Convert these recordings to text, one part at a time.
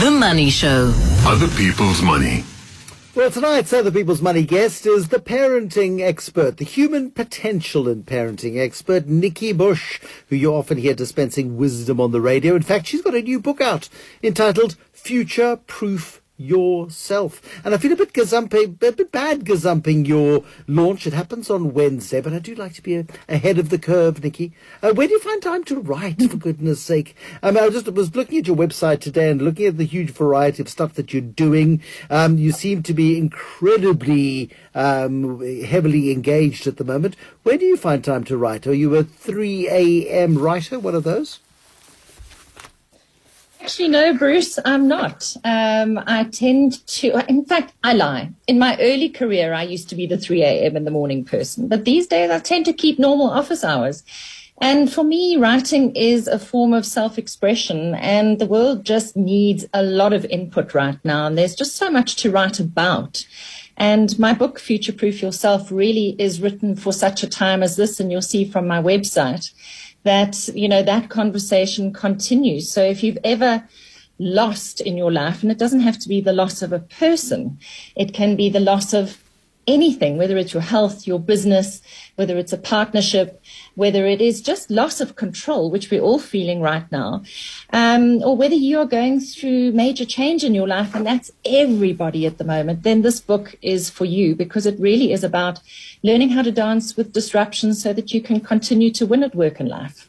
The Money Show. Other people's money. Well, tonight's Other People's Money guest is the parenting expert, the human potential and parenting expert, Nikki Bush, who you often hear dispensing wisdom on the radio. In fact, she's got a new book out entitled Future Proof yourself. And I feel a bit gazumping, a bit bad gazumping your launch. It happens on Wednesday, but I do like to be ahead of the curve, Nikki. Uh, where do you find time to write, for goodness sake? Um, I just was looking at your website today and looking at the huge variety of stuff that you're doing. Um, you seem to be incredibly um, heavily engaged at the moment. Where do you find time to write? Are you a 3 a.m. writer, one of those? Actually, no, Bruce, I'm not. Um, I tend to, in fact, I lie. In my early career, I used to be the 3 a.m. in the morning person, but these days I tend to keep normal office hours. And for me, writing is a form of self expression, and the world just needs a lot of input right now. And there's just so much to write about. And my book, Future Proof Yourself, really is written for such a time as this. And you'll see from my website that, you know, that conversation continues. So if you've ever lost in your life, and it doesn't have to be the loss of a person, it can be the loss of anything, whether it's your health, your business, whether it's a partnership, whether it is just loss of control, which we're all feeling right now, um, or whether you're going through major change in your life, and that's everybody at the moment, then this book is for you because it really is about learning how to dance with disruption so that you can continue to win at work and life.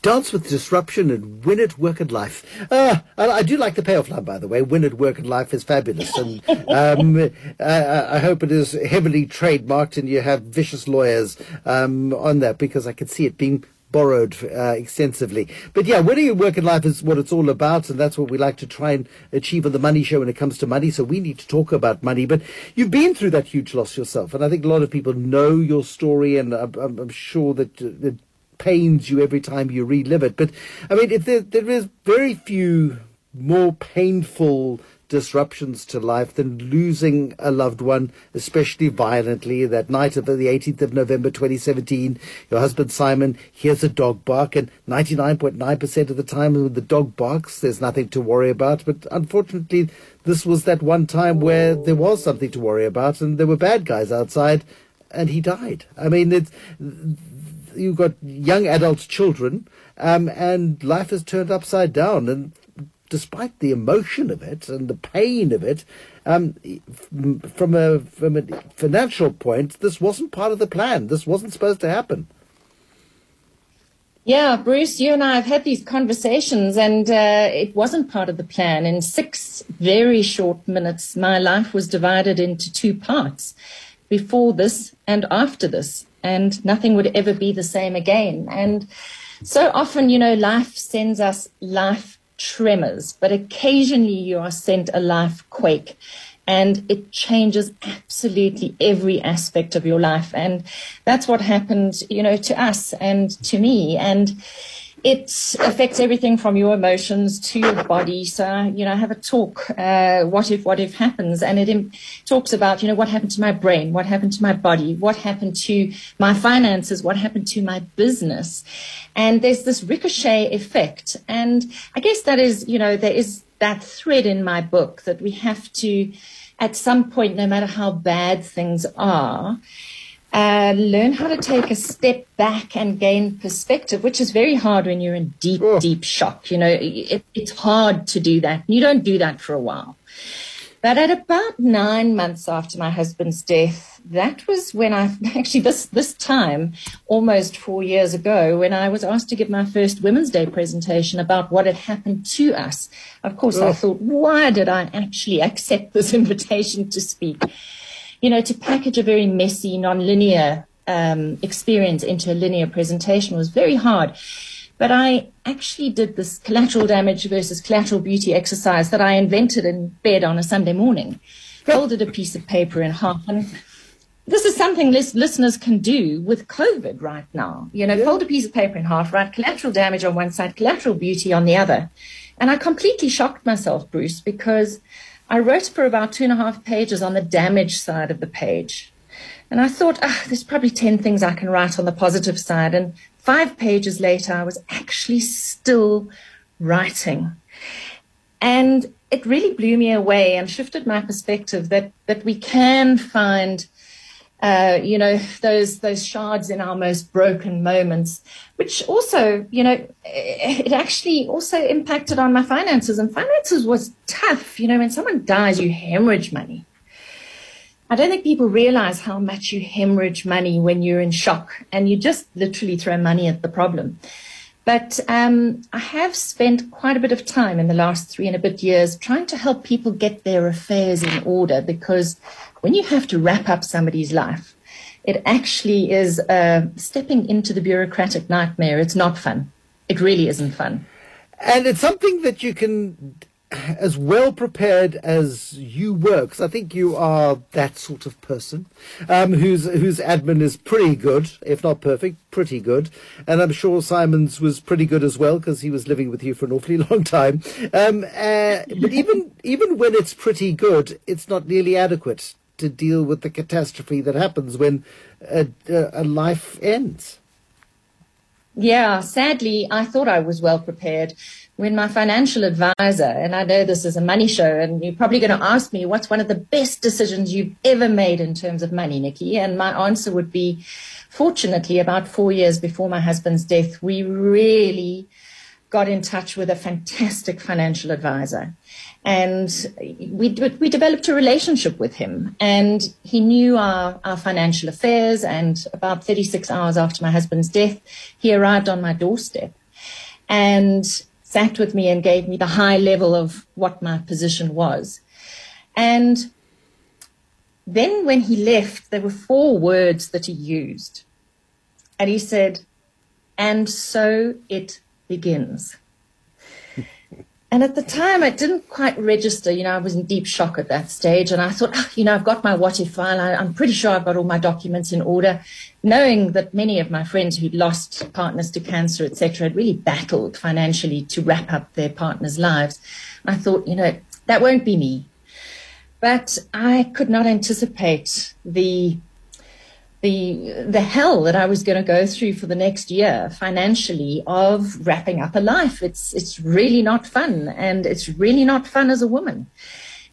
Dance with disruption and win at work and life. Uh, I, I, do like the payoff line, by the way. Win at work and life is fabulous. And um, I, I, hope it is heavily trademarked and you have vicious lawyers um, on that because I can see it being borrowed uh, extensively. But yeah, winning at work and life is what it's all about, and that's what we like to try and achieve on the Money Show when it comes to money. So we need to talk about money. But you've been through that huge loss yourself, and I think a lot of people know your story, and I'm, I'm sure that, that pains you every time you relive it. But I mean, if there, there is very few more painful disruptions to life than losing a loved one, especially violently. That night of the 18th of November 2017, your husband Simon hears a dog bark, and 99.9% of the time when the dog barks, there's nothing to worry about. But unfortunately, this was that one time where there was something to worry about, and there were bad guys outside, and he died. I mean, it's you've got young adult children, um, and life is turned upside down. And despite the emotion of it and the pain of it, um, from a from a financial point, this wasn't part of the plan. This wasn't supposed to happen. Yeah, Bruce, you and I have had these conversations, and uh, it wasn't part of the plan. In six very short minutes, my life was divided into two parts before this and after this and nothing would ever be the same again. And so often, you know, life sends us life tremors, but occasionally you are sent a life quake and it changes absolutely every aspect of your life. And that's what happened, you know, to us and to me. And it affects everything from your emotions to your body. So, you know, have a talk, uh, what if, what if happens? And it Im- talks about, you know, what happened to my brain? What happened to my body? What happened to my finances? What happened to my business? And there's this ricochet effect. And I guess that is, you know, there is that thread in my book that we have to, at some point, no matter how bad things are, uh, learn how to take a step back and gain perspective, which is very hard when you're in deep, oh. deep shock. You know, it, it's hard to do that. You don't do that for a while. But at about nine months after my husband's death, that was when I actually this this time, almost four years ago, when I was asked to give my first Women's Day presentation about what had happened to us. Of course, oh. I thought, why did I actually accept this invitation to speak? You know, to package a very messy, non-linear um, experience into a linear presentation was very hard. But I actually did this collateral damage versus collateral beauty exercise that I invented in bed on a Sunday morning. Folded a piece of paper in half and this is something listeners can do with COVID right now. You know, yeah. fold a piece of paper in half, write collateral damage on one side, collateral beauty on the other. And I completely shocked myself, Bruce, because I wrote for about two and a half pages on the damage side of the page. And I thought, ah, there's probably 10 things I can write on the positive side. And five pages later, I was actually still writing. And it really blew me away and shifted my perspective that, that we can find uh, you know, those those shards in our most broken moments, which also, you know, it actually also impacted on my finances. And finances was tough. You know, when someone dies, you hemorrhage money. I don't think people realize how much you hemorrhage money when you're in shock and you just literally throw money at the problem. But um, I have spent quite a bit of time in the last three and a bit years trying to help people get their affairs in order because when you have to wrap up somebody's life, it actually is uh, stepping into the bureaucratic nightmare. It's not fun. It really isn't fun. And it's something that you can as well prepared as you were, because I think you are that sort of person, um, whose whose admin is pretty good, if not perfect, pretty good. And I'm sure Simon's was pretty good as well, because he was living with you for an awfully long time. Um, uh, but even even when it's pretty good, it's not nearly adequate to deal with the catastrophe that happens when a, a life ends. Yeah, sadly, I thought I was well prepared when my financial advisor, and I know this is a money show, and you're probably going to ask me, what's one of the best decisions you've ever made in terms of money, Nikki? And my answer would be, fortunately, about four years before my husband's death, we really got in touch with a fantastic financial advisor. And we, we developed a relationship with him. And he knew our, our financial affairs. And about 36 hours after my husband's death, he arrived on my doorstep. And sat with me and gave me the high level of what my position was. And then when he left, there were four words that he used. And he said, and so it begins. And at the time, I didn't quite register. You know, I was in deep shock at that stage. And I thought, oh, you know, I've got my what if file. I, am pretty sure I've got all my documents in order. Knowing that many of my friends who'd lost partners to cancer, etc., had really battled financially to wrap up their partners' lives. I thought, you know, that won't be me. But I could not anticipate the the the hell that I was going to go through for the next year financially of wrapping up a life. It's it's really not fun, and it's really not fun as a woman.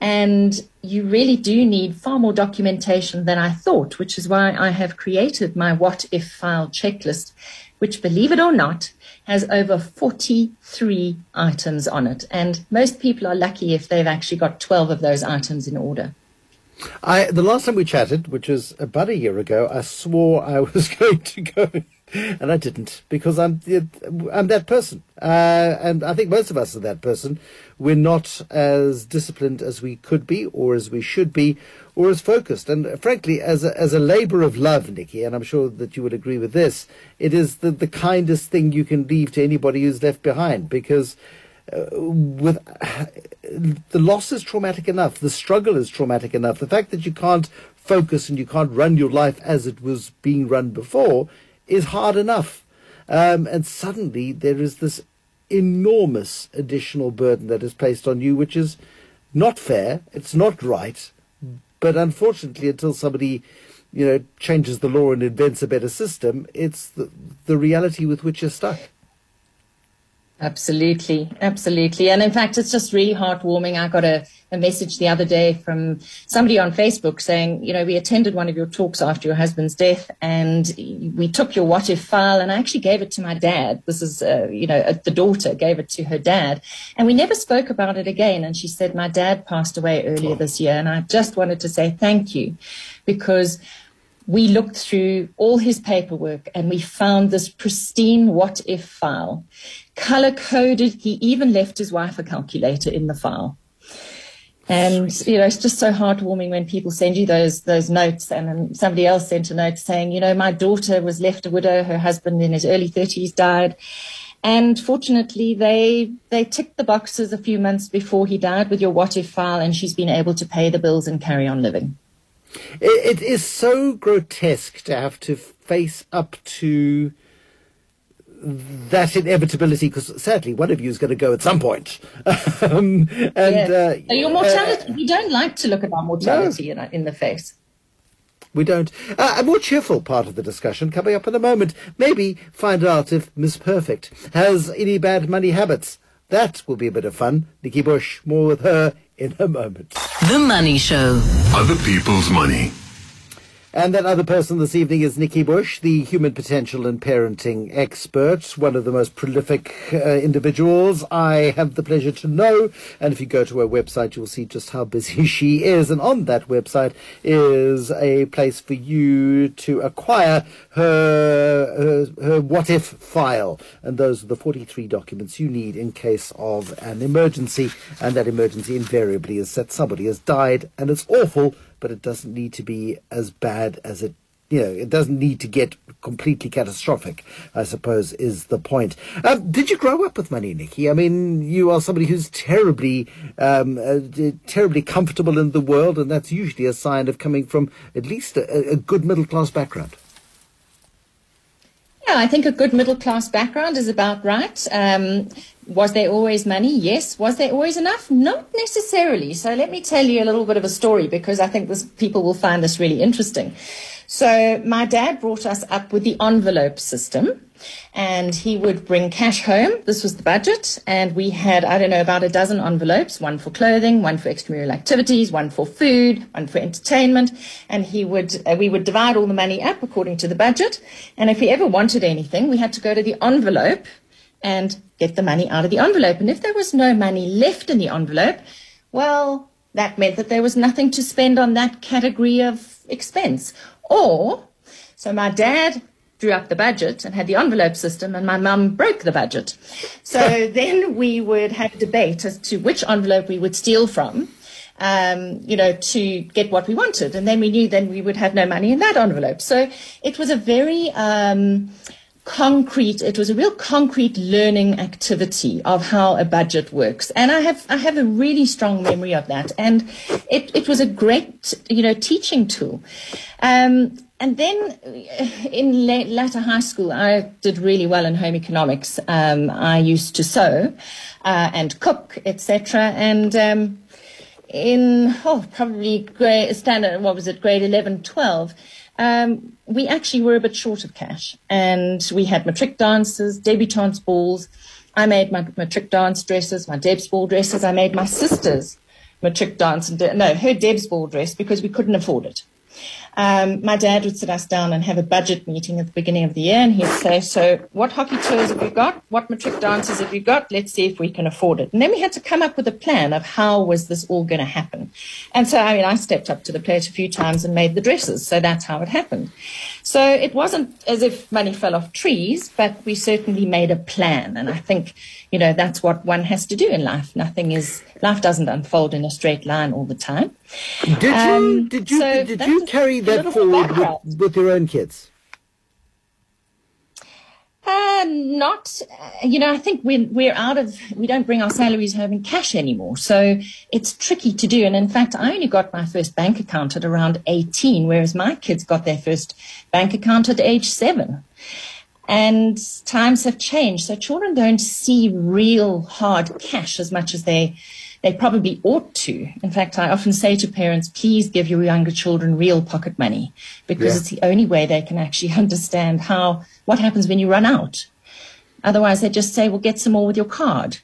And you really do need far more documentation than I thought, which is why I have created my what if file checklist, which, believe it or not, has over 43 items on it. And most people are lucky if they've actually got 12 of those items in order. I the last time we chatted, which was about a year ago, I swore I was going to go, and I didn't because I'm I'm that person, uh, and I think most of us are that person. We're not as disciplined as we could be, or as we should be, or as focused. And frankly, as a, as a labour of love, Nikki, and I'm sure that you would agree with this, it is the the kindest thing you can leave to anybody who's left behind because uh, with the loss is traumatic enough, the struggle is traumatic enough. The fact that you can't focus and you can't run your life as it was being run before is hard enough. Um, and suddenly there is this enormous additional burden that is placed on you, which is not fair. It's not right. But unfortunately, until somebody, you know, changes the law and invents a better system, it's the, the reality with which you're stuck. Absolutely, absolutely. And in fact, it's just really heartwarming. I got a, a message the other day from somebody on Facebook saying, you know, we attended one of your talks after your husband's death and we took your what if file and I actually gave it to my dad. This is, uh, you know, the daughter gave it to her dad and we never spoke about it again. And she said, my dad passed away earlier this year. And I just wanted to say thank you because we looked through all his paperwork and we found this pristine what if file color coded. He even left his wife a calculator in the file. And you know, it's just so heartwarming when people send you those those notes. And somebody else sent a note saying, you know, my daughter was left a widow. Her husband in his early thirties died, and fortunately, they they ticked the boxes a few months before he died with your what if file, and she's been able to pay the bills and carry on living. It, it is so grotesque to have to face up to that inevitability, because sadly one of you is going to go at some point. um, and uh, your mortality, uh, we don't like to look at our mortality no. in, in the face. We don't. Uh, a more cheerful part of the discussion coming up in a moment. Maybe find out if Miss Perfect has any bad money habits. That will be a bit of fun. Nikki Bush, more with her in a moment. The Money Show. Other people's money. And that other person this evening is Nikki Bush, the human potential and parenting expert, one of the most prolific uh, individuals I have the pleasure to know. And if you go to her website, you'll see just how busy she is. And on that website is a place for you to acquire her, her, her what if file. And those are the 43 documents you need in case of an emergency. And that emergency invariably is that somebody has died and it's awful but it doesn't need to be as bad as it you know, it doesn't need to get completely catastrophic, I suppose, is the point. Um, did you grow up with money, Nikki? I mean, you are somebody who's terribly, um, uh, terribly comfortable in the world, and that's usually a sign of coming from at least a, a good middle class background. Yeah, I think a good middle class background is about right. Um, was there always money? Yes. Was there always enough? Not necessarily. So let me tell you a little bit of a story because I think this, people will find this really interesting. So my dad brought us up with the envelope system and he would bring cash home. This was the budget. And we had, I don't know, about a dozen envelopes, one for clothing, one for extramural activities, one for food, one for entertainment. And he would, uh, we would divide all the money up according to the budget. And if we ever wanted anything, we had to go to the envelope and get the money out of the envelope. And if there was no money left in the envelope, well, that meant that there was nothing to spend on that category of expense. Or, so my dad drew up the budget and had the envelope system, and my mum broke the budget. So then we would have a debate as to which envelope we would steal from. Um, you know, to get what we wanted. And then we knew then we would have no money in that envelope. So it was a very, um, concrete it was a real concrete learning activity of how a budget works and i have i have a really strong memory of that and it, it was a great you know teaching tool um, and then in late, latter high school, I did really well in home economics. Um, I used to sew uh, and cook, etc. And um, in oh, probably grade standard, what was it, grade 11, 12, um, we actually were a bit short of cash. And we had matric dances, debutantes balls. I made my matric dance dresses, my Deb's ball dresses. I made my sister's matric dance, and de- no, her Deb's ball dress because we couldn't afford it um, my dad would sit us down and have a budget meeting at the beginning of the year, and he'd say, "So, what hockey tours have you got? What matric dances have you got? Let's see if we can afford it." And then we had to come up with a plan of how was this all going to happen. And so, I mean, I stepped up to the plate a few times and made the dresses. So that's how it happened. So it wasn't as if money fell off trees, but we certainly made a plan. And I think, you know, that's what one has to do in life. Nothing is life doesn't unfold in a straight line all the time. Did um, you did you so did you carry that forward with, with your own kids? Uh, not, uh, you know, I think we're, we're out of, we don't bring our salaries home in cash anymore. So it's tricky to do. And in fact, I only got my first bank account at around 18, whereas my kids got their first bank account at age seven. And times have changed. So children don't see real hard cash as much as they, they probably ought to. In fact, I often say to parents, please give your younger children real pocket money because yeah. it's the only way they can actually understand how, what happens when you run out. Otherwise, they just say, well, get some more with your card.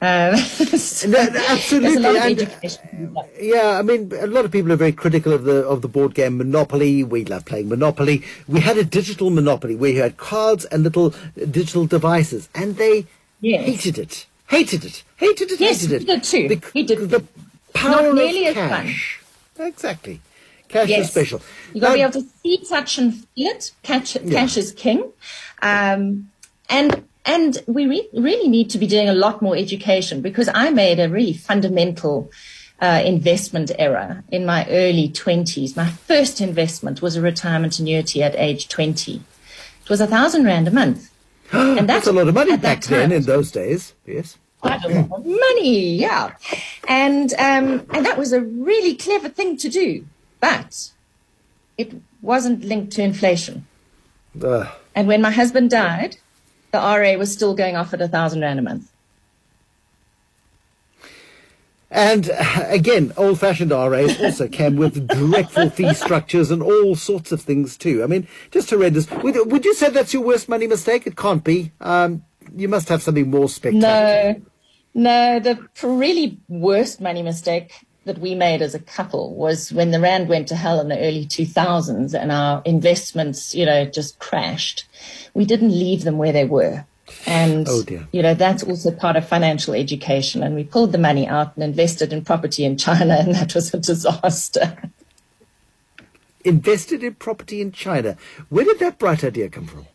Uh, so absolutely. And, yeah, I mean, a lot of people are very critical of the of the board game Monopoly. We love playing Monopoly. We had a digital Monopoly where you had cards and little digital devices, and they yes. hated it. Hated it. Hated it. Yes, hated it. did too. The, he did. The power Not of cash. Exactly. Cash yes. is special. You've got to be able to see, touch, and feel it. Cash, yeah. cash is king. Um, and and we re- really need to be doing a lot more education because I made a really fundamental uh, investment error in my early 20s. My first investment was a retirement annuity at age 20. It was a thousand rand a month. And that's, that's a lot of money back then in those days. Yes. Quite a lot of money, yeah. And um, and that was a really clever thing to do, but it wasn't linked to inflation. Uh. And when my husband died, the RA was still going off at a thousand rand a month. And uh, again, old fashioned RAs also came with dreadful fee structures and all sorts of things too. I mean, just horrendous. Would, would you say that's your worst money mistake? It can't be. Um, you must have something more spectacular. No. No, the really worst money mistake that we made as a couple was when the rand went to hell in the early 2000s and our investments, you know, just crashed. We didn't leave them where they were. And, oh you know, that's also part of financial education. And we pulled the money out and invested in property in China, and that was a disaster. Invested in property in China. Where did that bright idea come from?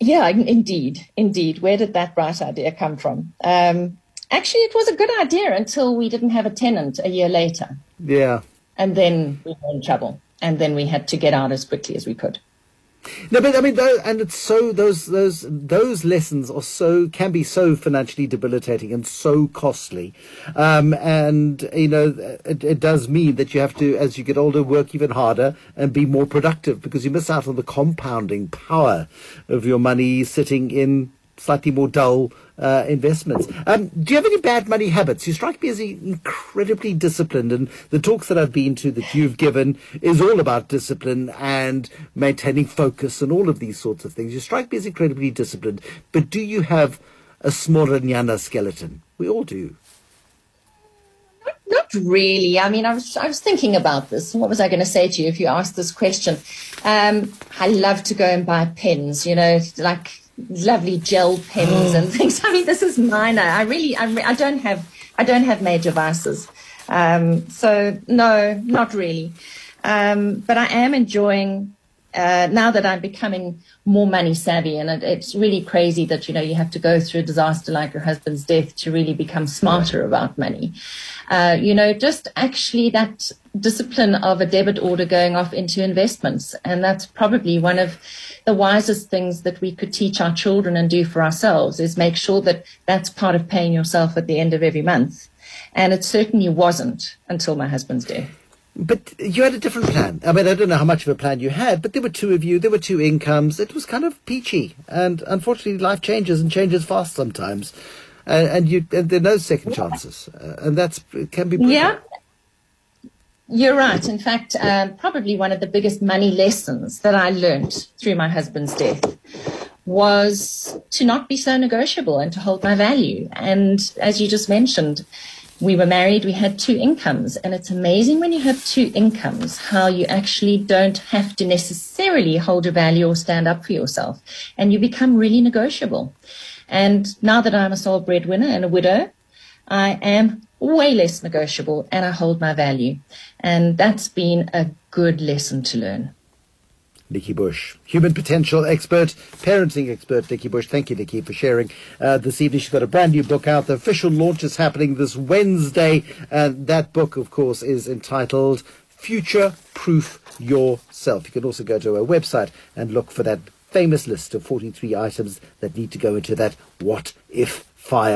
Yeah, indeed, indeed. Where did that bright idea come from? Um, actually, it was a good idea until we didn't have a tenant a year later. Yeah. And then we were in trouble. And then we had to get out as quickly as we could. No, but I mean, and it's so those those those lessons are so can be so financially debilitating and so costly, um, and you know it, it, does mean that you have to, as you get older, work even harder and be more productive because you miss out on the compounding power of your money sitting in slightly more dull uh, investments. Um, do you have any bad money habits? You strike me as incredibly disciplined, and the talks that I've been to that you've given is all about discipline and maintaining focus and all of these sorts of things. You strike me as incredibly disciplined, but do you have a Smoranyana skeleton? We all do. Not really. I mean, I was I was thinking about this. What was I going to say to you if you asked this question? Um, I love to go and buy pens. You know, like lovely gel pens and things. I mean, this is minor. I really, I, I don't have, I don't have major vices. Um, so no, not really. Um, but I am enjoying uh, now that I'm becoming more money savvy, and it, it's really crazy that you know you have to go through a disaster like your husband's death to really become smarter about money. Uh, you know, just actually that discipline of a debit order going off into investments, and that's probably one of the wisest things that we could teach our children and do for ourselves is make sure that that's part of paying yourself at the end of every month. And it certainly wasn't until my husband's death. But you had a different plan. I mean, I don't know how much of a plan you had, but there were two of you, there were two incomes. It was kind of peachy. And unfortunately, life changes and changes fast sometimes. Uh, and you, and there are no second chances. Uh, and that's, can be. Brutal. Yeah. You're right. In fact, um, probably one of the biggest money lessons that I learned through my husband's death was to not be so negotiable and to hold my value. And as you just mentioned, we were married, we had two incomes, and it's amazing when you have two incomes how you actually don't have to necessarily hold your value or stand up for yourself, and you become really negotiable. And now that I'm a sole breadwinner and a widow, I am way less negotiable and I hold my value. And that's been a good lesson to learn. Nikki Bush, human potential expert, parenting expert, Nikki Bush. Thank you, Nikki, for sharing uh, this evening. She's got a brand new book out. The official launch is happening this Wednesday. And that book, of course, is entitled Future Proof Yourself. You can also go to her website and look for that famous list of 43 items that need to go into that what if fire.